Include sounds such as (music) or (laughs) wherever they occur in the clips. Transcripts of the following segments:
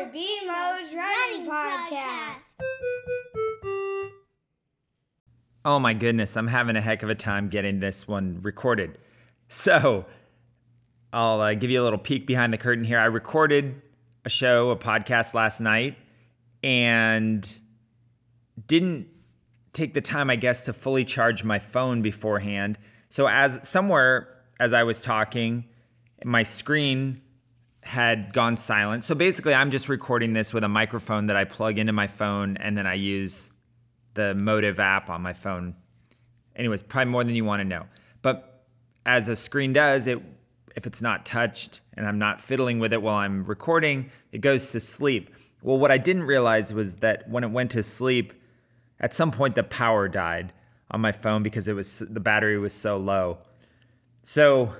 for BMO's Running Podcast. Oh my goodness, I'm having a heck of a time getting this one recorded. So, I'll uh, give you a little peek behind the curtain here. I recorded a show, a podcast last night, and didn't take the time, I guess, to fully charge my phone beforehand. So, as somewhere as I was talking, my screen had gone silent. So basically, I'm just recording this with a microphone that I plug into my phone, and then I use the Motive app on my phone. Anyways, probably more than you want to know. But as a screen does, it if it's not touched and I'm not fiddling with it while I'm recording, it goes to sleep. Well, what I didn't realize was that when it went to sleep, at some point the power died on my phone because it was the battery was so low. So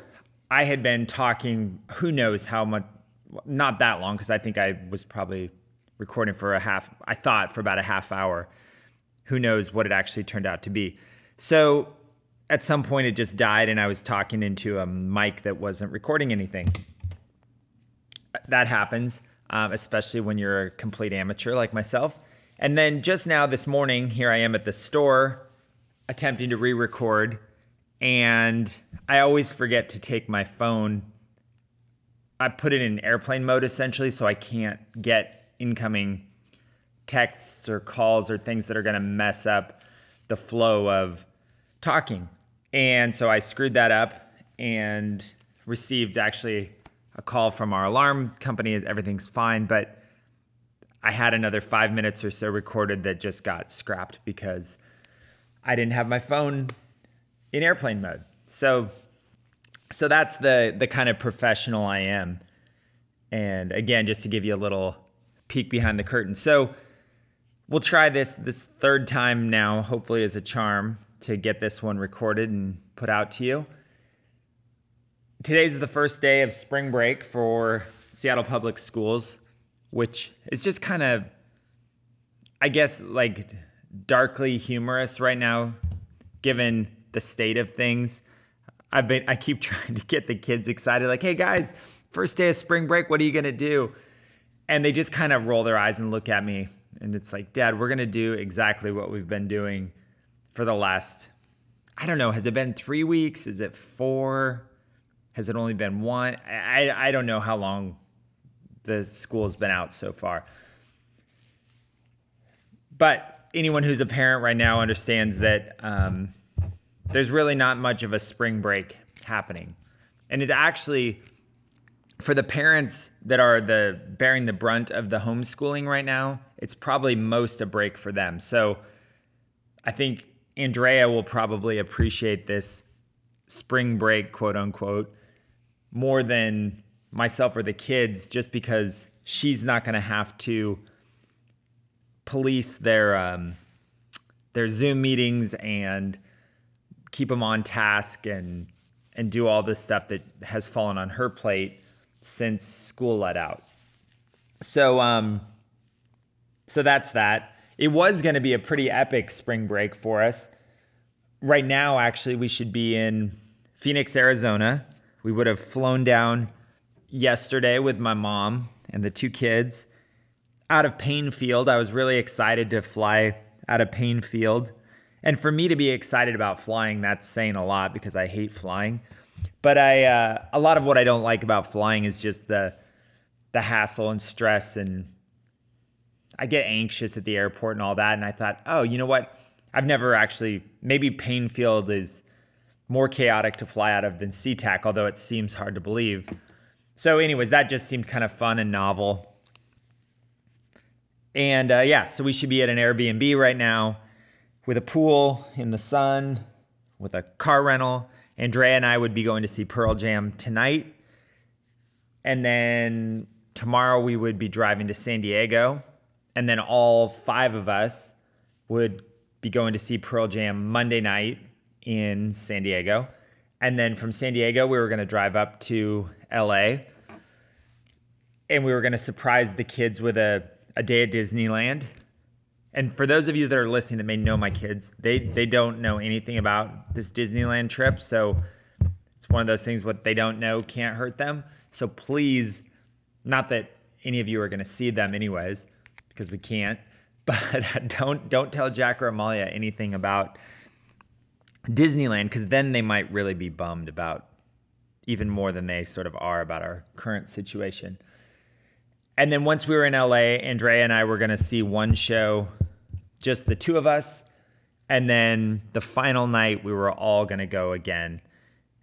I had been talking, who knows how much, not that long, because I think I was probably recording for a half, I thought for about a half hour. Who knows what it actually turned out to be. So at some point it just died, and I was talking into a mic that wasn't recording anything. That happens, um, especially when you're a complete amateur like myself. And then just now this morning, here I am at the store attempting to re record and I always forget to take my phone. I put it in airplane mode essentially, so I can't get incoming texts or calls or things that are going to mess up the flow of talking. And so I screwed that up and received actually a call from our alarm company. Everything's fine, but I had another five minutes or so recorded that just got scrapped because I didn't have my phone in airplane mode. So so that's the the kind of professional I am. And again, just to give you a little peek behind the curtain. So we'll try this this third time now, hopefully as a charm to get this one recorded and put out to you. Today's the first day of spring break for Seattle Public Schools, which is just kind of I guess like darkly humorous right now given the state of things. I've been I keep (laughs) trying to get the kids excited like, "Hey guys, first day of spring break, what are you going to do?" And they just kind of roll their eyes and look at me and it's like, "Dad, we're going to do exactly what we've been doing for the last I don't know, has it been 3 weeks? Is it 4? Has it only been one? I I don't know how long the school's been out so far. But anyone who's a parent right now understands that um, there's really not much of a spring break happening. And it's actually for the parents that are the bearing the brunt of the homeschooling right now, it's probably most a break for them. So I think Andrea will probably appreciate this spring break, quote unquote, more than myself or the kids, just because she's not going to have to police their um, their Zoom meetings and keep them on task and and do all this stuff that has fallen on her plate since school let out. So um so that's that. It was going to be a pretty epic spring break for us. Right now actually we should be in Phoenix, Arizona. We would have flown down yesterday with my mom and the two kids out of Paine Field. I was really excited to fly out of Paine Field and for me to be excited about flying, that's saying a lot because I hate flying. But I, uh, a lot of what I don't like about flying is just the, the hassle and stress, and I get anxious at the airport and all that. And I thought, oh, you know what? I've never actually. Maybe Paine Field is more chaotic to fly out of than SeaTac, although it seems hard to believe. So, anyways, that just seemed kind of fun and novel. And uh, yeah, so we should be at an Airbnb right now with a pool in the sun, with a car rental. Andrea and I would be going to see Pearl Jam tonight. And then tomorrow we would be driving to San Diego. And then all five of us would be going to see Pearl Jam Monday night in San Diego. And then from San Diego, we were going to drive up to LA. And we were going to surprise the kids with a, a day at Disneyland and for those of you that are listening that may know my kids, they they don't know anything about this Disneyland trip, so it's one of those things what they don't know can't hurt them. So please, not that any of you are going to see them anyways because we can't. (laughs) But (laughs) don't don't tell Jack or Amalia anything about Disneyland because then they might really be bummed about even more than they sort of are about our current situation. And then once we were in LA, Andrea and I were going to see one show, just the two of us. And then the final night, we were all going to go again.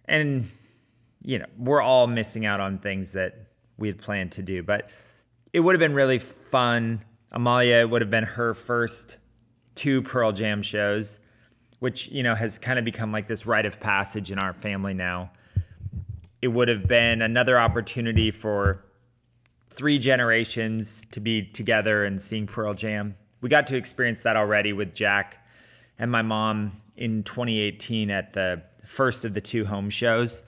And, you know, we're all missing out on things that we had planned to do. But it would have been really fun. Amalia would have been her first two Pearl Jam shows, which, you know, has kind of become like this rite of passage in our family now. It would have been another opportunity for three generations to be together and seeing Pearl Jam. We got to experience that already with Jack and my mom in 2018 at the first of the two home shows.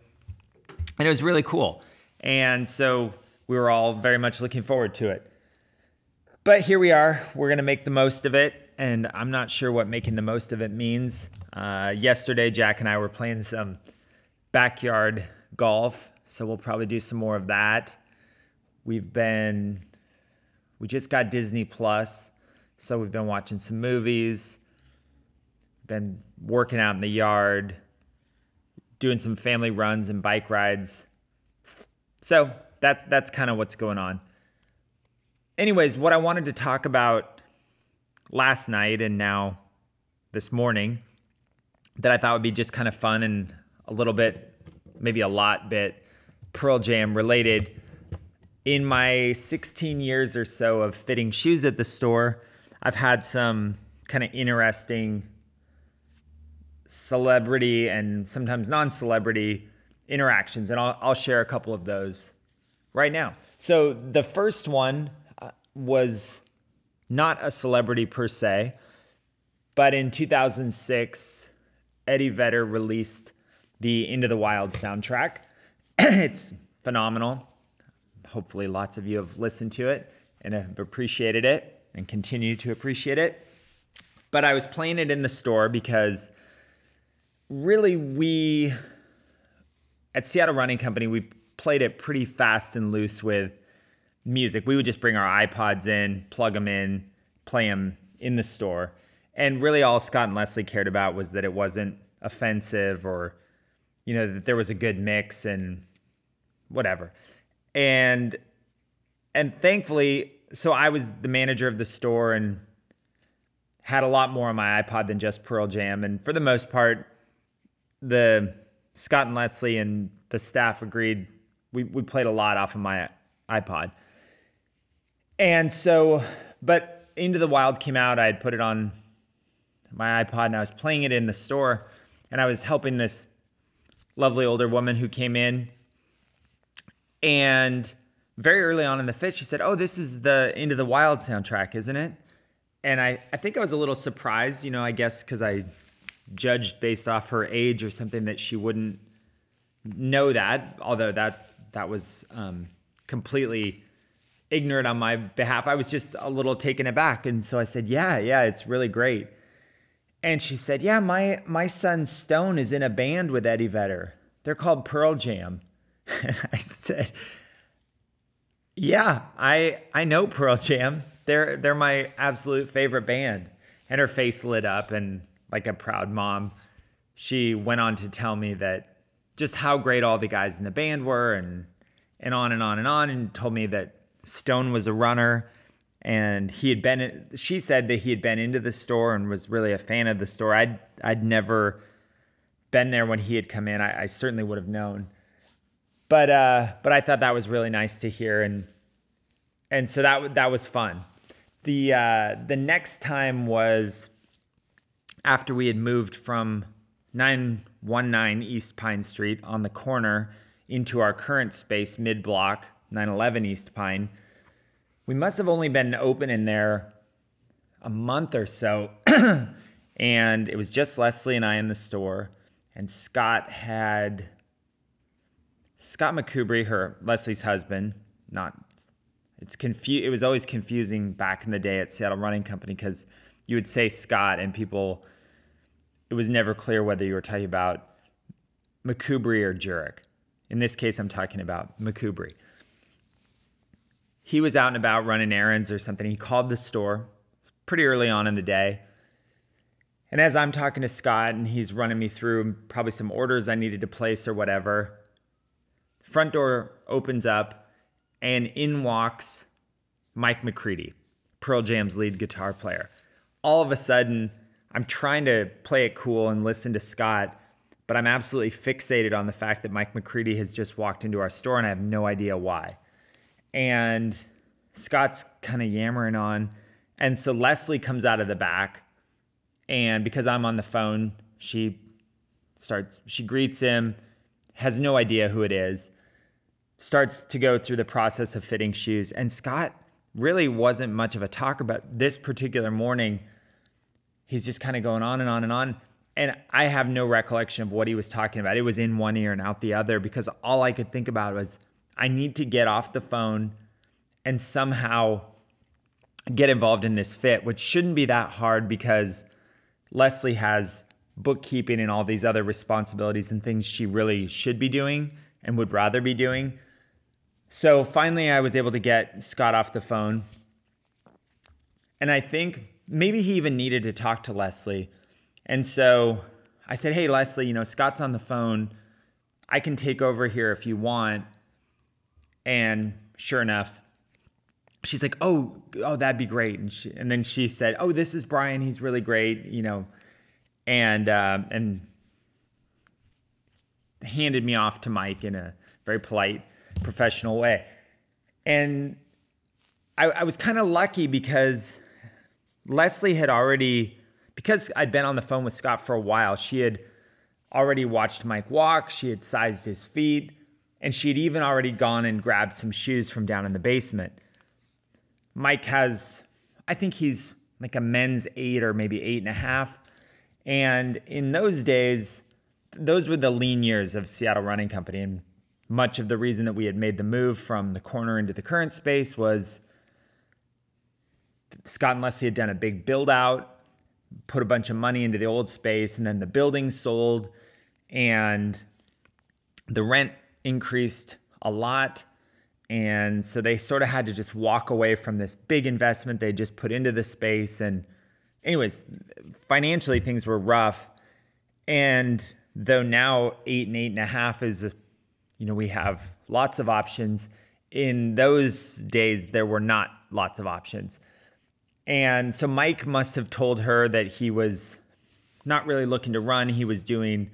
And it was really cool. And so we were all very much looking forward to it. But here we are. We're going to make the most of it. And I'm not sure what making the most of it means. Uh, yesterday, Jack and I were playing some backyard golf. So we'll probably do some more of that. We've been, we just got Disney Plus. So we've been watching some movies, been working out in the yard, doing some family runs and bike rides. So that's that's kind of what's going on. Anyways, what I wanted to talk about last night and now this morning that I thought would be just kind of fun and a little bit, maybe a lot bit Pearl Jam related. In my 16 years or so of fitting shoes at the store, I've had some kind of interesting celebrity and sometimes non celebrity interactions, and I'll, I'll, share a couple of those right now. So, the first one uh, was not a celebrity per se, but in 2006, Eddie Vedder released the Into the Wild soundtrack. (clears throat) it's phenomenal. Hopefully, lots of you have listened to it and have appreciated it and continue to appreciate it. But I was playing it in the store because really we at Seattle Running Company, we played it pretty fast and loose with music. We would just bring our iPods in, plug them in, play them in the store. And really all Scott and Leslie cared about was that it wasn't offensive or you know that there was a good mix and whatever. And and thankfully so I was the manager of the store and had a lot more on my iPod than just Pearl Jam. And for the most part, the Scott and Leslie and the staff agreed we, we played a lot off of my iPod. And so, but Into the Wild came out. I had put it on my iPod and I was playing it in the store. And I was helping this lovely older woman who came in. And very early on in the fit, she said, Oh, this is the Into the Wild soundtrack, isn't it? And I, I think I was a little surprised, you know, I guess because I judged based off her age or something that she wouldn't know that, although that that was um, completely ignorant on my behalf. I was just a little taken aback. And so I said, Yeah, yeah, it's really great. And she said, Yeah, my my son Stone is in a band with Eddie Vedder. They're called Pearl Jam. (laughs) I said, yeah, I I know Pearl Jam. They're they're my absolute favorite band. And her face lit up and like a proud mom, she went on to tell me that just how great all the guys in the band were and and on and on and on and told me that Stone was a runner and he had been she said that he had been into the store and was really a fan of the store. I'd I'd never been there when he had come in. I, I certainly would have known but uh, but I thought that was really nice to hear, and and so that that was fun. The uh, the next time was after we had moved from 919 East Pine Street on the corner into our current space mid block 911 East Pine. We must have only been open in there a month or so, (clears throat) and it was just Leslie and I in the store, and Scott had Scott McCoubrey, her Leslie's husband, not it's confu- it was always confusing back in the day at Seattle Running Company because you would say Scott and people it was never clear whether you were talking about McCoubrey or Jurek. In this case, I'm talking about McCoubrey. he was out and about running errands or something. He called the store. It's pretty early on in the day. And as I'm talking to Scott and he's running me through probably some orders I needed to place or whatever, front door opens up and in walks Mike McCready, Pearl Jam's lead guitar player. All of a sudden, I'm trying to play it cool and listen to Scott, but I'm absolutely fixated on the fact that Mike McCready has just walked into our store and I have no idea why. And Scott's kind of yammering on. And so Leslie comes out of the back and because I'm on the phone, she starts, she greets him, has no idea who it is, starts to go through the process of fitting shoes. And Scott really wasn't much of a talker, but this particular morning, he's just kind of going on and on and on. And I have no recollection of what he was talking about. It was in one ear and out the other because all I could think about was I need to get off the phone and somehow get involved in this fit, which shouldn't be that hard because Leslie has bookkeeping and all these other responsibilities and things she really should be doing and would rather be doing. So finally, I was able to get Scott off the phone. And I think maybe he even needed to talk to Leslie. And so I said, Hey, Leslie, you know, Scott's on the phone. I can take over here if you want. And sure enough, she's like, "Oh, oh, that'd be great." And she, and then she said, "Oh, this is Brian. He's really great," you know, and uh, and handed me off to Mike in a very polite, professional way. And I, I was kind of lucky because Leslie had already, because I'd been on the phone with Scott for a while, she had already watched Mike walk. She had sized his feet, and she had even already gone and grabbed some shoes from down in the basement. Mike has, I think he's like a men's eight or maybe eight and a half. And in those days, those were the lean years of Seattle Running Company. And much of the reason that we had made the move from the corner into the current space was Scott and Leslie had done a big build out, put a bunch of money into the old space, and then the building sold and the rent increased a lot. And so they sort of had to just walk away from this big investment they just put into the space. And, anyways, financially things were rough. And though now eight and eight and a half is, you know, we have lots of options. In those days, there were not lots of options. And so Mike must have told her that he was not really looking to run. He was doing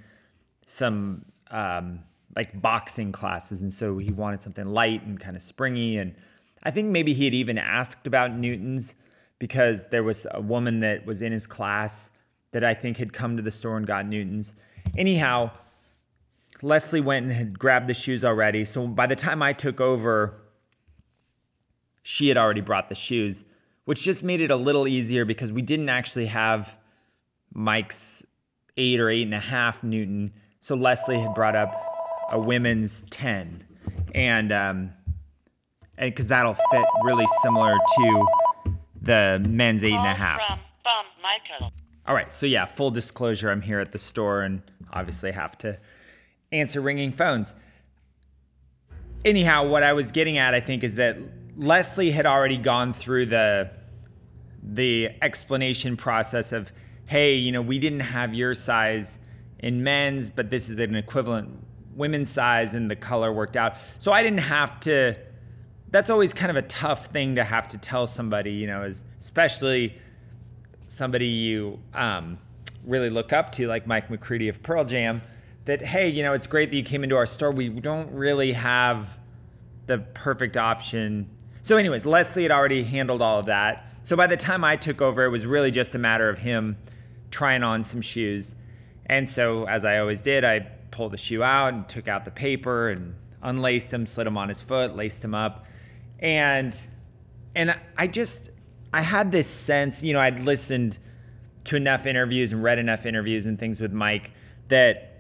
some um, like boxing classes. And so he wanted something light and kind of springy. And I think maybe he had even asked about Newton's because there was a woman that was in his class that I think had come to the store and got Newton's. Anyhow, Leslie went and had grabbed the shoes already. So by the time I took over, she had already brought the shoes, which just made it a little easier because we didn't actually have Mike's eight or eight and a half Newton. So Leslie had brought up a women's 10 and um and because that'll fit really similar to the men's eight and a half all right so yeah full disclosure i'm here at the store and obviously have to answer ringing phones anyhow what i was getting at i think is that leslie had already gone through the the explanation process of hey you know we didn't have your size in men's but this is an equivalent women's size and the color worked out. So I didn't have to. That's always kind of a tough thing to have to tell somebody, you know, is especially somebody you um, really look up to, like Mike McCready of Pearl Jam, that hey, you know, it's great that you came into our store. We don't really have the perfect option. So, anyways, Leslie had already handled all of that. So by the time I took over, it was really just a matter of him trying on some shoes. And so, as I always did, I pulled the shoe out and took out the paper and unlaced him, slid him on his foot, laced him up. And and I just I had this sense, you know, I'd listened to enough interviews and read enough interviews and things with Mike that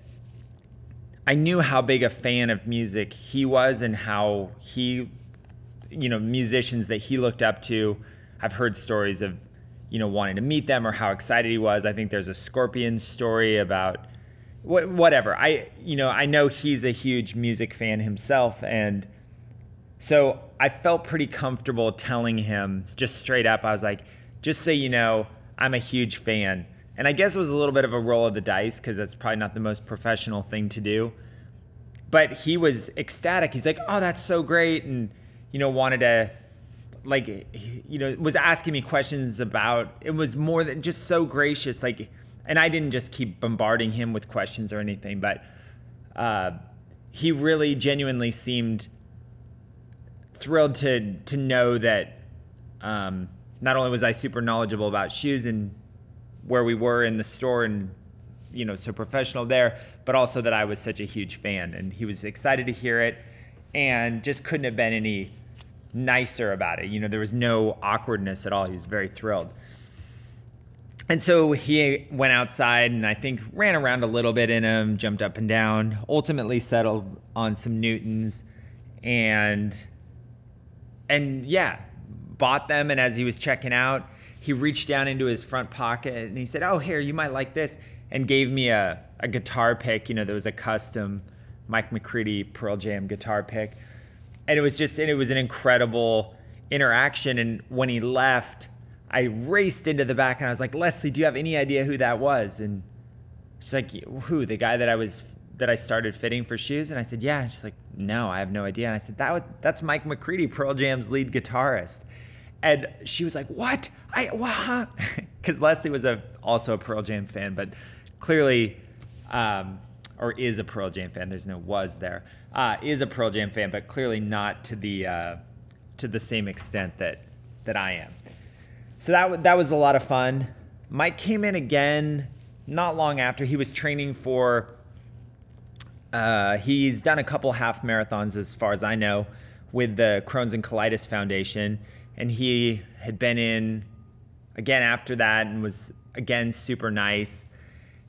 I knew how big a fan of music he was and how he you know, musicians that he looked up to. I've heard stories of you know wanting to meet them or how excited he was. I think there's a Scorpions story about whatever. I you know I know he's a huge music fan himself, and So I felt pretty comfortable telling him just straight up. I was like, just so you know, I'm a huge fan. And I guess it was a little bit of a roll of the dice because that's probably not the most professional thing to do. But he was ecstatic. He's like, oh, that's so great. And, you know, wanted to, like, you know, was asking me questions about it was more than just so gracious. Like, and I didn't just keep bombarding him with questions or anything, but uh, he really genuinely seemed thrilled to to know that um, not only was I super knowledgeable about shoes and where we were in the store and you know so professional there, but also that I was such a huge fan, and he was excited to hear it, and just couldn't have been any nicer about it. You know, there was no awkwardness at all. He was very thrilled. And so he went outside and I think ran around a little bit in him jumped up and down, ultimately settled on some Newtons and and yeah, bought them and as he was checking out, he reached down into his front pocket and he said, "Oh, here, you might like this." And gave me a, a guitar pick, you know, there was a custom Mike McCready Pearl Jam guitar pick. And it was just and it was an incredible interaction and when he left, I raced into the back and I was like, Leslie, do you have any idea who that was? And she's like, who? The guy that I was that I started fitting for shoes? And I said, yeah. And she's like, no, I have no idea. And I said, that would, that's Mike McCready, Pearl Jam's lead guitarist. And she was like, what? I? Because (laughs) Leslie was a also a Pearl Jam fan, but clearly, um, or is a Pearl Jam fan. There's no was there. Uh, is a Pearl Jam fan, but clearly not to the uh, to the same extent that that I am. So that that was a lot of fun. Mike came in again not long after he was training for. Uh, he's done a couple half marathons, as far as I know, with the Crohn's and Colitis Foundation, and he had been in again after that and was again super nice,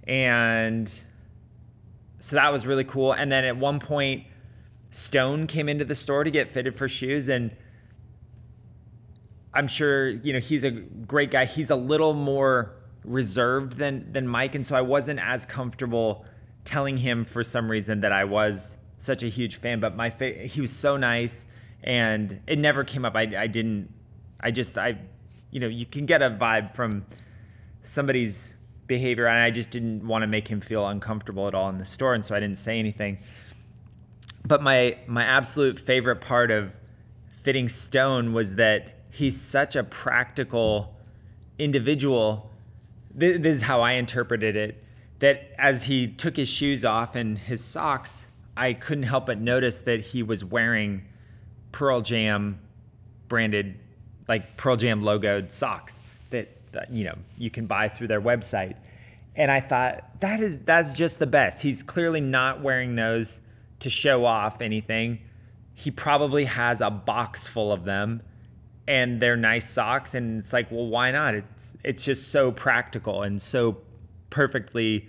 and so that was really cool. And then at one point, Stone came into the store to get fitted for shoes, and I'm sure you know he's a great guy. He's a little more reserved than than Mike, and so I wasn't as comfortable telling him for some reason that I was such a huge fan. But my fa- he was so nice, and it never came up. I I didn't. I just I, you know, you can get a vibe from somebody's behavior, and I just didn't want to make him feel uncomfortable at all in the store, and so I didn't say anything. But my my absolute favorite part of fitting Stone was that he's such a practical individual. This, is how I interpreted it. That as he took his shoes off and his socks, I couldn't help but notice that he was wearing Pearl Jam branded, like Pearl Jam logoed socks that, that you know you can buy through their website. And I thought that is that's just the best. He's clearly not wearing those to show off anything. He probably has a box full of them and they're nice socks and it's like well why not it's it's just so practical and so perfectly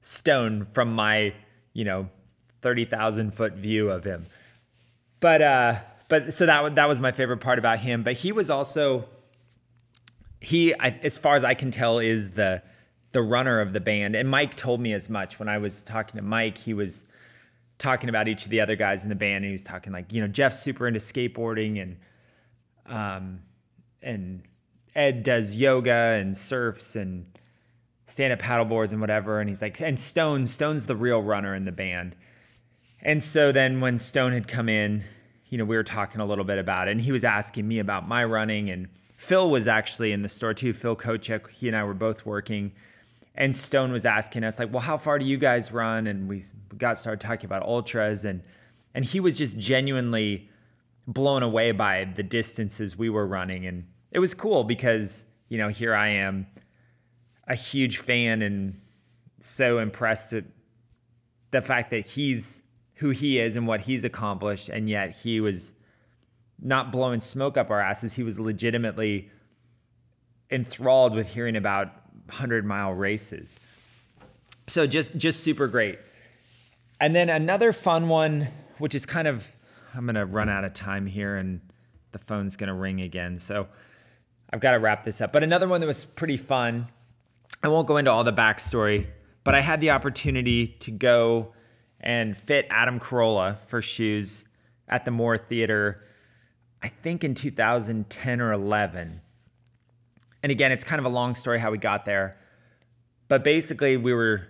stone from my you know 30,000 foot view of him but uh but so that that was my favorite part about him but he was also he I, as far as I can tell is the the runner of the band and Mike told me as much when I was talking to Mike he was talking about each of the other guys in the band and he was talking like you know Jeff's super into skateboarding and um, and Ed does yoga and surfs and stand up paddleboards and whatever. And he's like, and Stone, Stone's the real runner in the band. And so then when Stone had come in, you know, we were talking a little bit about it, and he was asking me about my running. And Phil was actually in the store too. Phil Kochik, he and I were both working. And Stone was asking us, like, well, how far do you guys run? And we got started talking about ultras. And and he was just genuinely blown away by the distances we were running. And it was cool because, you know, here I am, a huge fan and so impressed at the fact that he's who he is and what he's accomplished. And yet he was not blowing smoke up our asses. He was legitimately enthralled with hearing about 100 mile races. So just just super great. And then another fun one, which is kind of I'm to run out of time here and the phone's to ring again. So I've got to wrap this up. But another one that was pretty fun. I won't go into all the backstory, but I had the opportunity to go and fit Adam Carolla for shoes at the Moore Theater I think in 2010 or 11. And again, it's kind of a long story how we got there. But basically, we were,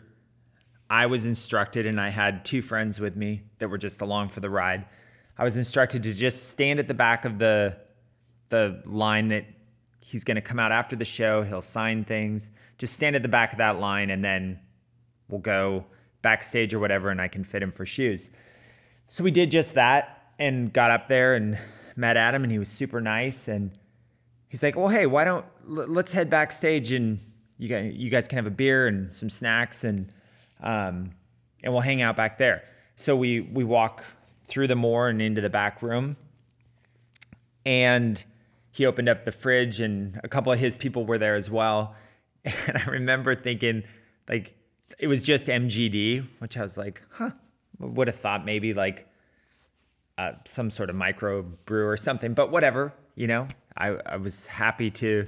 I was instructed, and I had two friends with me that were just along for the ride. I was instructed to just stand at the back of the, the line that he's going to come out after the show. He'll sign things. Just stand at the back of that line, and then we'll go backstage or whatever, and I can fit him for shoes. So we did just that and got up there and met Adam, and he was super nice. And he's like, "Well, hey, why don't let's head backstage and you guys you guys can have a beer and some snacks and um, and we'll hang out back there." So we we walk through the Moore and into the back room, and he opened up the fridge, and a couple of his people were there as well. (laughs) And I remember thinking, like, it was just MGD, which I was like, huh, would have thought maybe like uh, some sort of micro brew or something, but whatever, you know, I, I was happy to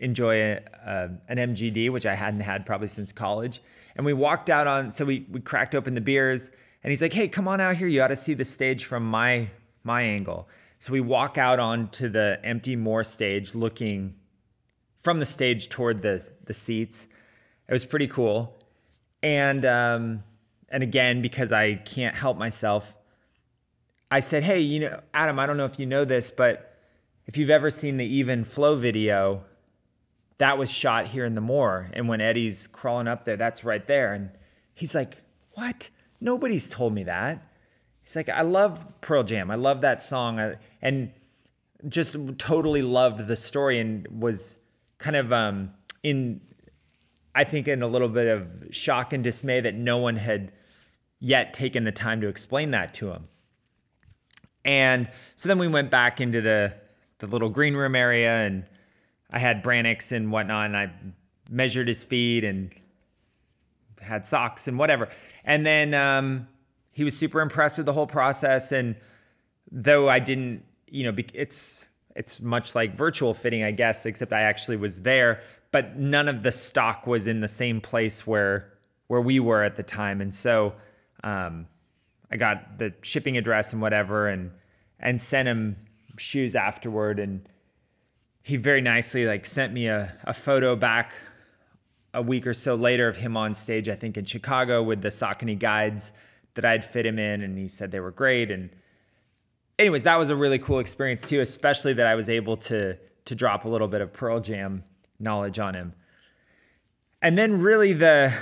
enjoy a, uh, an MGD, which I hadn't had probably since college. And we walked out on, so we, we cracked open the beers and he's like, Hey, come on out here. You ought to see the stage from my, my angle. So we walk out onto the empty Moore stage looking from the stage toward the, the seats. It was pretty cool. And, um, and again, because I can't help myself, I said, Hey, you know, Adam, I don't know if you know this, but if you've ever seen the Even Flow video, that was shot here in the Moore. And when Eddie's crawling up there, that's right there. And he's like, What? Nobody's told me that. He's like, I love Pearl Jam. I love that song. And just totally loved the story and was kind of um, in, I think, in a little bit of shock and dismay that no one had yet taken the time to explain that to him. And so then we went back into the the little green room area, and I had Brannocks and whatnot, and I measured his feet and had socks and whatever. And then um, he was super impressed with the whole process. And though I didn't, you know, it's it's much like virtual fitting, I guess, except I actually was there, but none of the stock was in the same place where where we were at the time, and so um, I got the shipping address and whatever, and and sent him shoes afterward, and he very nicely like sent me a, a photo back a week or so later of him on stage, I think in Chicago with the Saucony guides that I'd fit him in, and he said they were great. And anyways, that was a really cool experience too, especially that I was able to to drop a little bit of Pearl Jam knowledge on him. And then really the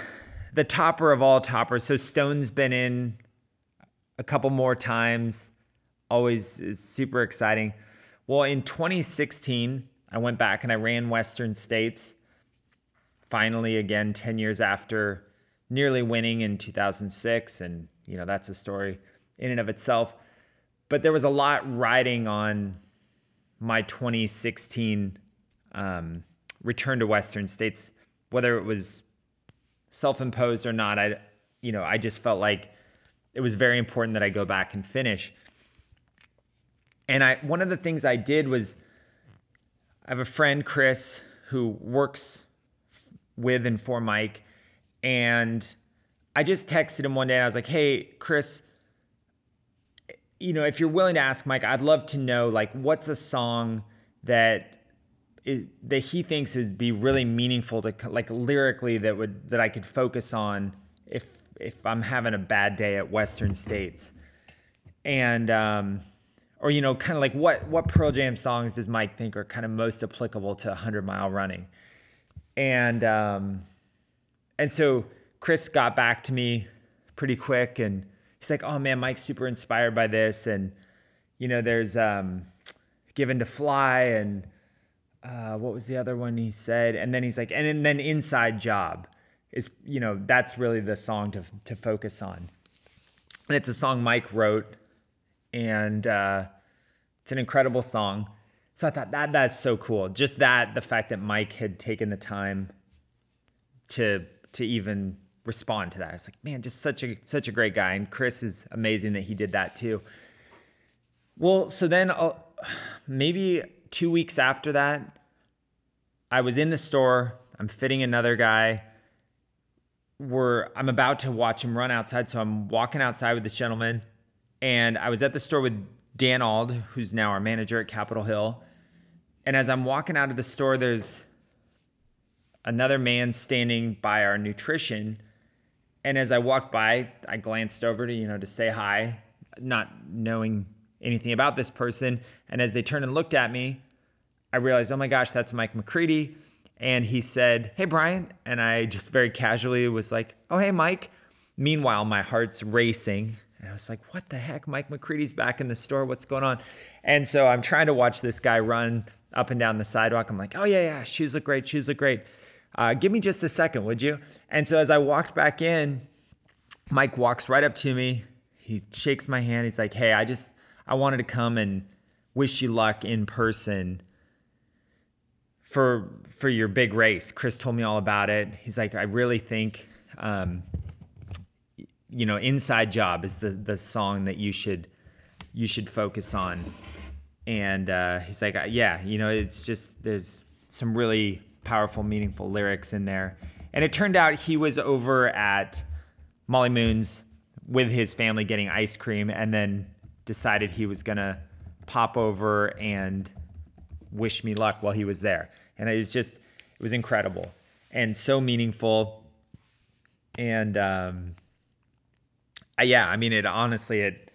the topper of all toppers. So Stone's been in a couple more times. Always is super exciting. Well, in 2016, I went back and I ran Western States. Finally, again, 10 years after nearly winning in 2006. And, you know, that's a story in and of itself. But there was a lot riding on my 2016 um, return to Western States, whether it was self-imposed or not. I, you know, I just felt like it was very important that I go back and finish. And I, one of the things I did was, I have a friend Chris who works with and for Mike, and I just texted him one day and I was like, "Hey, Chris." You know, if you're willing to ask Mike, I'd love to know like what's a song that is, that he thinks would be really meaningful to like lyrically that would that I could focus on if if I'm having a bad day at Western States, and um, or you know, kind of like what what Pearl Jam songs does Mike think are kind of most applicable to 100 mile running, and um, and so Chris got back to me pretty quick, and he's like, "Oh man, Mike's super inspired by this," and you know, there's um, Given to Fly and uh, what was the other one he said? And then he's like, and then Inside Job is, you know, that's really the song to, to focus on. And it's a song Mike wrote, and uh, it's an incredible song. So I thought that that's so cool. Just that, the fact that Mike had taken the time to to even respond to that. It's like, man, just such a such a great guy. And Chris is amazing that he did that too. Well, so then uh, maybe two weeks after that, I was in the store. I'm fitting another guy. We're I'm about to watch him run outside, so I'm walking outside with this gentleman, and I was at the store with Dan Ald, who's now our manager at Capitol Hill. And as I'm walking out of the store, there's another man standing by our nutrition. And as I walked by, I glanced over to, you know, to say hi, not knowing anything about this person. And as they turned and looked at me, I realized, oh my gosh, that's Mike McCready. And he said, Hey, Brian. And I just very casually was like, Oh, hey, Mike. Meanwhile, my heart's racing. And I was like, What the heck? Mike McCready's back in the store. What's going on? And so I'm trying to watch this guy run up and down the sidewalk. I'm like, Oh, yeah, yeah. Shoes look great. Shoes look great. Uh, give me just a second, would you? And so as I walked back in, Mike walks right up to me. He shakes my hand. He's like, Hey, I just, I wanted to come and wish you luck in person for for your big race. Chris told me all about it. He's like, I really think, um, you know, "Inside Job" is the the song that you should you should focus on. And uh, he's like, yeah, you know, it's just there's some really powerful, meaningful lyrics in there. And it turned out he was over at Molly Moon's with his family getting ice cream, and then decided he was gonna pop over and wish me luck while he was there. And it was just it was incredible and so meaningful. And um yeah i mean it honestly it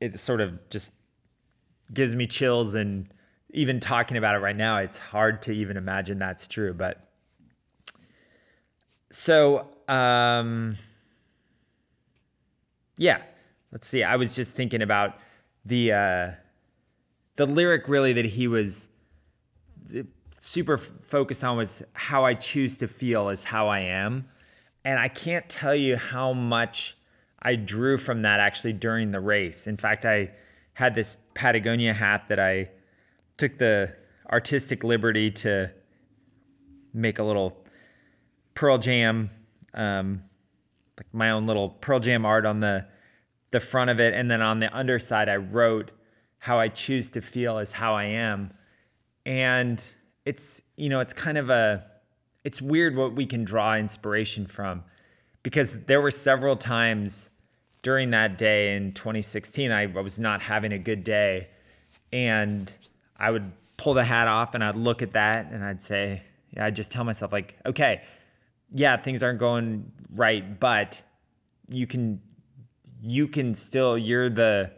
it sort of just gives me chills. And even talking about it right now it's hard to even imagine that's true but so um yeah let's see i was just thinking about the uh the lyric really that he was super f- focused on was how I choose to feel is how I am. And I can't tell you how much I drew from that actually during the race. In fact, I had this Patagonia hat that I took the artistic liberty to make a little Pearl Jam, um, like my own little Pearl Jam art on the the front of it, and then on the underside, I wrote how I choose to feel is how I am, and it's you know it's kind of a it's weird what we can draw inspiration from because there were several times during that day in 2016 I, was not having a good day and I would pull the hat off and I'd look at that and I'd say yeah I'd just tell myself like okay yeah things aren't going right but you can you can still you're the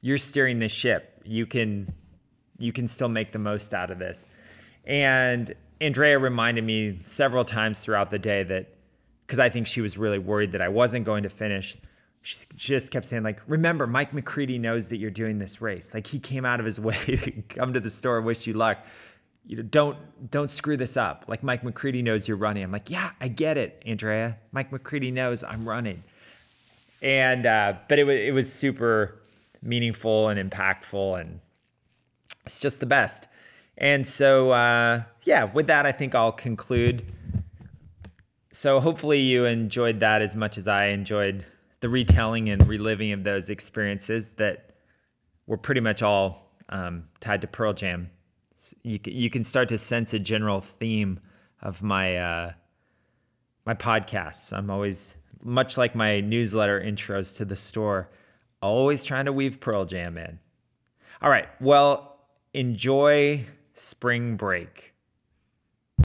you're steering the ship you can you can still make the most out of this and Andrea reminded me several times throughout the day that, because I think she was really worried that I wasn't going to finish. She just kept saying, like, remember, Mike McCready knows that you're doing this race. Like, he came out of his (laughs) way to come to the store, wish you luck. You know, don't don't screw this up. Like Mike McCready knows you're running. I'm like, yeah, I get it, Andrea. Mike McCready knows I'm running. And uh, but it was it was super meaningful and impactful, and it's just the best. And so, uh, yeah, with that, I think I'll conclude. So, hopefully, you enjoyed that as much as I enjoyed the retelling and reliving of those experiences that were pretty much all um, tied to Pearl Jam. You, you can start to sense a general theme of my uh, my podcasts. I'm always much like my newsletter intros to the store, always trying to weave Pearl Jam in. All right, well, enjoy spring break.